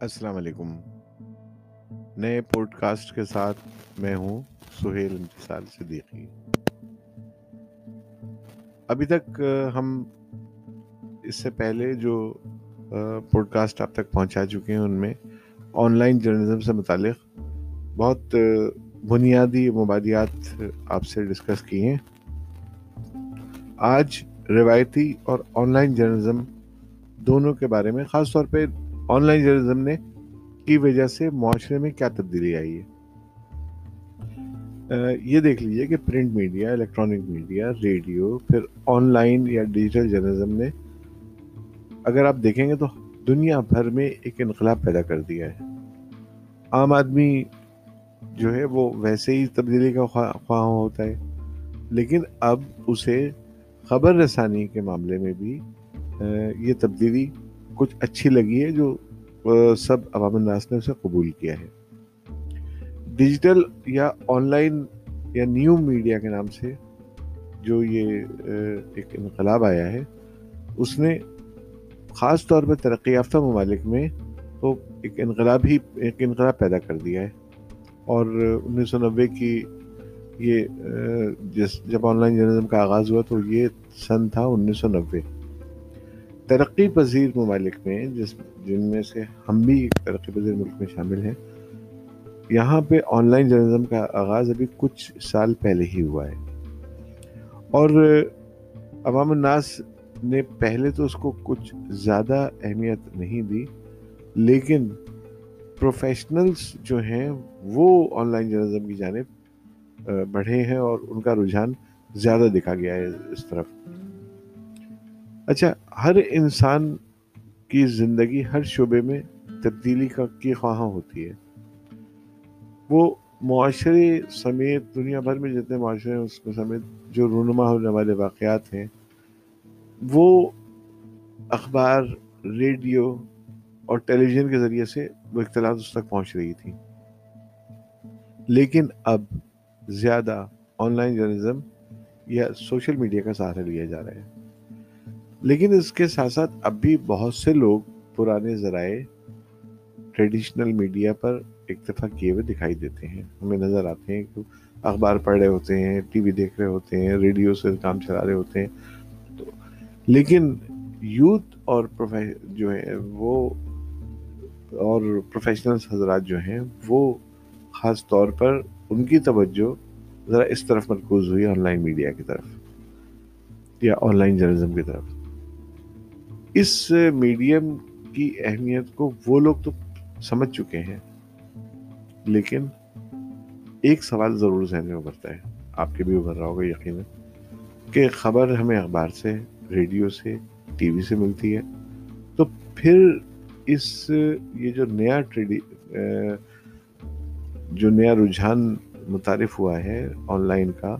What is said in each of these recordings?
السلام علیکم۔ نئے پوڈ کاسٹ کے ساتھ میں ہوں سہیل انتصال صدیقی۔ ابھی تک ہم اس سے پہلے جو پوڈ کاسٹ آپ تک پہنچا چکے ہیں ان میں آن لائن جرنلزم سے متعلق بہت بنیادی مبادیات آپ سے ڈسکس کی ہیں۔ آج روایتی اور آن لائن جرنلزم دونوں کے بارے میں، خاص طور پہ آن لائن جرنلزم نے کی وجہ سے معاشرے میں کیا تبدیلی آئی ہے؟ یہ دیکھ لیجیے کہ print media, electronic media, radio, پھر آن لائن یا ڈیجیٹل جرنلزم نے اگر آپ دیکھیں گے تو دنیا بھر میں ایک انقلاب پیدا کر دیا ہے۔ عام آدمی جو ہے وہ ویسے ہی تبدیلی کا خواہ ہوتا ہے، لیکن اب اسے خبر رسانی کے معاملے میں بھی یہ تبدیلی کچھ اچھی لگی ہے جو سب عوام الناس نے اسے قبول کیا ہے۔ ڈیجیٹل یا آن لائن یا نیو میڈیا کے نام سے جو یہ ایک انقلاب آیا ہے، اس نے خاص طور پہ ترقی یافتہ ممالک میں تو ایک انقلاب ہی، ایک انقلاب پیدا کر دیا ہے۔ اور انیس سو نوے کی یہ جس، جب آن لائن جرنلزم کا آغاز ہوا تو یہ سن تھا انیس سو نوے۔ ترقی پذیر ممالک میں، جس جن میں سے ہم بھی ایک ترقی پذیر ملک میں شامل ہیں، یہاں پہ آن لائن جرنلزم کا آغاز ابھی کچھ سال پہلے ہی ہوا ہے۔ اور عوام الناس نے پہلے تو اس کو کچھ زیادہ اہمیت نہیں دی، لیکن پروفیشنلز جو ہیں، وہ آن لائن جرنلزم کی جانب بڑھے ہیں اور ان کا رجحان زیادہ دکھا گیا ہے اس طرف۔ اچھا ہر انسان کی زندگی ہر شعبے میں تبدیلی کا کی خواہاں ہوتی ہے؟ وہ معاشرے سمیت دنیا بھر میں جتنے معاشرے ہیں، اس کو سمیت جو رونما ہونے والے واقعات ہیں، وہ اخبار، ریڈیو اور ٹیلی ویژن کے ذریعے سے وہ اختلاط اس تک پہنچ رہی تھی لیکن اب زیادہ آن لائن جرنلزم یا سوشل میڈیا کا سہارا لیا جا رہا ہے۔ لیکن اس کے ساتھ ساتھ اب بھی بہت سے لوگ پرانے ذرائع ٹریڈیشنل میڈیا پر اکتفا کیے ہوئے دکھائی دیتے ہیں۔ ہمیں نظر آتے ہیں کہ اخبار پڑھ رہے ہوتے ہیں، ٹی وی دیکھ رہے ہوتے ہیں، ریڈیو سے کام چلا رہے ہوتے ہیں۔ تو لیکن یوتھ اور جو ہے وہ اور پروفیشنل حضرات جو ہیں، وہ خاص طور پر ان کی توجہ ذرا اس طرف مرکوز ہوئی آن لائن میڈیا کی طرف یا آن لائن جرنلزم کی طرف۔ اس میڈیم کی اہمیت کو وہ لوگ تو سمجھ چکے ہیں، لیکن ایک سوال ضرور ذہن میں ابھرتا ہے۔ آپ کے بھی ابھر رہا ہوگا یقیناً کہ خبر ہمیں اخبار سے، ریڈیو سے، ٹی وی سے ملتی ہے۔ تو پھر اس، یہ جو نیا ٹریڈی جو نیا رجحان متعارف ہوا ہے آن لائن کا،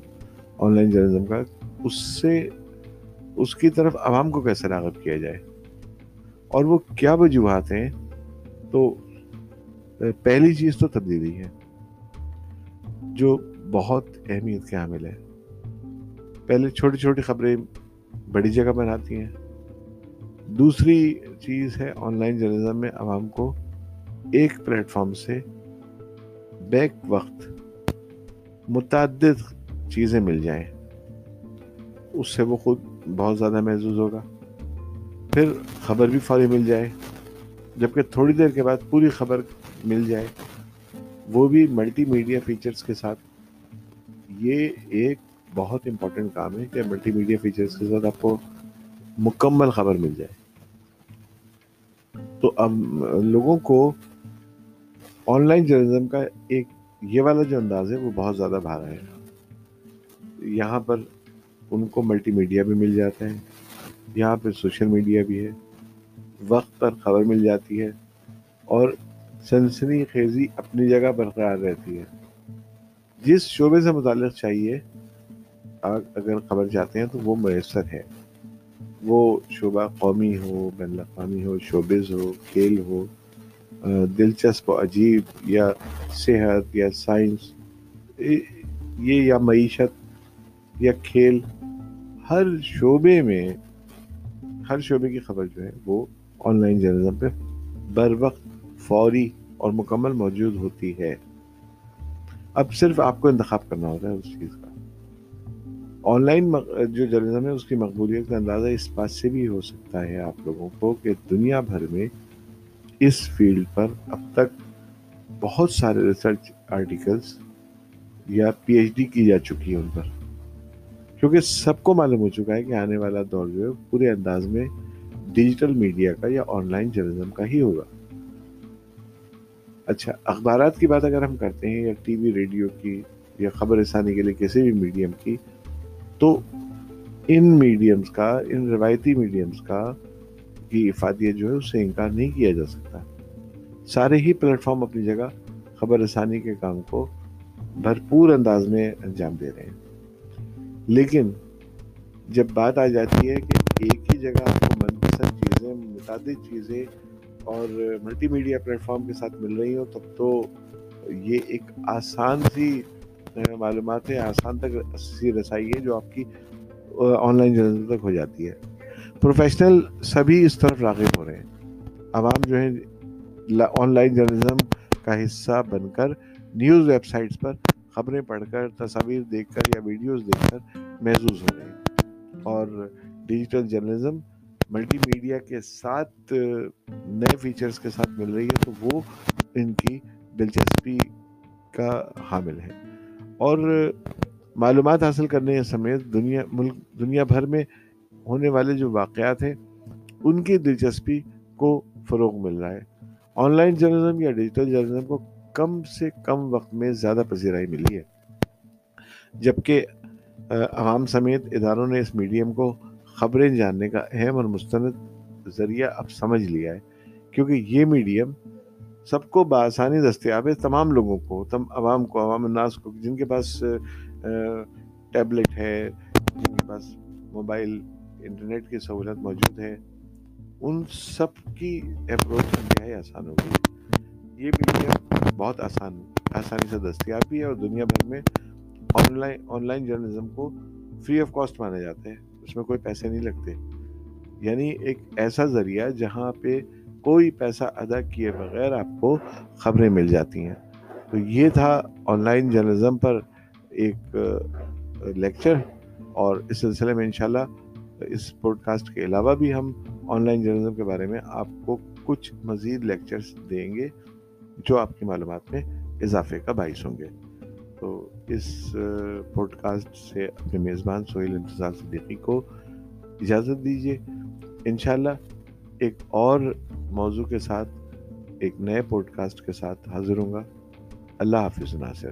آن لائن جرنلزم کا، اس سے اس کی طرف عوام کو کیسے راغب کیا جائے؟ اور وہ کیا وجوہات ہیں؟ تو پہلی چیز تو تبدیلی ہے، جو بہت اہمیت کے حامل ہے۔ پہلے چھوٹی چھوٹی خبریں بڑی جگہ بناتی ہیں۔ دوسری چیز ہے، آن لائن جرنلزم میں عوام کو ایک پلیٹ فارم سے بیک وقت متعدد چیزیں مل جائیں۔ اس سے وہ خود بہت زیادہ محظوظ ہوگا۔ پھر خبر بھی فوری مل جائے، جبکہ تھوڑی دیر کے بعد پوری خبر مل جائے۔ وہ بھی ملٹی میڈیا فیچرز کے ساتھ۔ یہ ایک بہت امپورٹنٹ کام ہے کہ ملٹی میڈیا فیچرز کے ساتھ آپ کو مکمل خبر مل جائے۔ تو اب لوگوں کو آن لائن جرنلزم کا ایک یہ والا جو انداز ہے وہ بہت زیادہ بھارا ہے۔ یہاں پر ان کو ملٹی میڈیا بھی مل جاتا ہے یہاں پہ سوشل میڈیا بھی ہے، وقت پر خبر مل جاتی ہے اور سنسنی خیزی اپنی جگہ برقرار رہتی ہے۔ جس شعبے سے متعلق چاہیے اگر خبر چاہتے ہیں تو وہ میسر ہے۔ وہ شعبہ قومی ہو، بین الاقوامی ہو شعبز ہو، کھیل ہو دلچسپ و عجیب یا صحت یا سائنس، یہ یا معیشت یا کھیل ہر شعبے میں ہر شعبے کی خبر جو ہے وہ آن لائن جرنلزم پہ بر وقت فوری اور مکمل موجود ہوتی ہے۔ اب صرف آپ کو انتخاب کرنا ہوتا ہے اس چیز کا۔ آن لائن جو جرنلزم ہے اس کی مقبولیت کا اندازہ اس بات سے بھی ہو سکتا ہے آپ لوگوں کو کہ دنیا بھر میں اس فیلڈ پر اب تک بہت سارے ریسرچ آرٹیکلس یا پی ایچ ڈی کی جا چکی ہے ان پر۔ کیونکہ سب کو معلوم ہو چکا ہے کہ آنے والا دور جو ہے پورے انداز میں ڈیجیٹل میڈیا کا یا آن لائن جرنلزم کا ہی ہوگا۔ اچھا اخبارات کی بات اگر ہم کرتے ہیں یا ٹی وی، ریڈیو کی یا خبر رسانی کے لیے کسی بھی میڈیم کی، تو ان میڈیمز کا، ان روایتی میڈیمز کا کی افادیت جو ہے اس سے انکار نہیں کیا جا سکتا۔ سارے ہی پلیٹ فارم اپنی جگہ خبر رسانی کے کام کو بھرپور انداز میں انجام دے رہے ہیں۔ لیکن جب بات آ جاتی ہے کہ ایک ہی جگہ آپ کو من پسند چیزیں، متعدد چیزیں اور ملٹی میڈیا پلیٹ فارم کے ساتھ مل رہی ہوں، تب تو یہ ایک آسان سی معلومات ہے، آسان تک سی رسائی ہے جو آپ کی آن لائن جرنل تک ہو جاتی ہے۔ پروفیشنل سبھی اس طرف راغب ہو رہے ہیں۔ عوام جو ہے آن لائن جرنلزم کا حصہ بن کر نیوز ویب سائٹس پر خبریں پڑھ کر، تصاویر دیکھ کر یا ویڈیوز دیکھ کر محظوظ ہو رہے ہیں۔ اور ڈیجیٹل جرنلزم ملٹی میڈیا کے ساتھ نئے فیچرز کے ساتھ مل رہی ہے تو وہ ان کی دلچسپی کا حامل ہے۔ اور معلومات حاصل کرنے سمیت دنیا، ملک، دنیا بھر میں ہونے والے جو واقعات ہیں، ان کی دلچسپی کو فروغ مل رہا ہے۔ آن لائن جرنلزم یا ڈیجیٹل جرنلزم کو کم سے کم وقت میں زیادہ پذیرائی ملی ہے۔ جبکہ عوام سمیت اداروں نے اس میڈیم کو خبریں جاننے کا اہم اور مستند ذریعہ اب سمجھ لیا ہے، کیونکہ یہ میڈیم سب کو بآسانی دستیاب ہے، تمام لوگوں کو، تم عوام کو، عوام الناس کو، جن کے پاس ٹیبلٹ ہے، جن کے پاس موبائل، انٹرنیٹ کی سہولت موجود ہے، ان سب کی اپروچ انتہائی آسان ہو گئی۔ بہت آسان، آسانی سے دستیاب بھی ہے اور دنیا بھر میں online online journalism کو فری آف کاسٹ مانا جاتا ہے اس میں کوئی پیسے نہیں لگتے۔ یعنی ایک ایسا ذریعہ جہاں پہ کوئی پیسہ ادا کیے بغیر آپ کو خبریں مل جاتی ہیں۔ تو یہ تھا آن لائن جرنلزم پر ایک لیکچر۔ اور اس سلسلے میں انشاءاللہ اس پوڈ کاسٹ کے علاوہ بھی ہم آن لائن جرنلزم کے بارے میں آپ کو کچھ مزید لیکچرز دیں گے۔ جو آپ کی معلومات میں اضافے کا باعث ہوں گے۔ تو اس پوڈ کاسٹ سے اپنے میزبان سہیل انتظار صدیقی کو اجازت دیجیے انشاءاللہ ایک اور موضوع کے ساتھ، ایک نئے پوڈ کاسٹ کے ساتھ حاضر ہوں گا۔ اللہ حافظ ناصر۔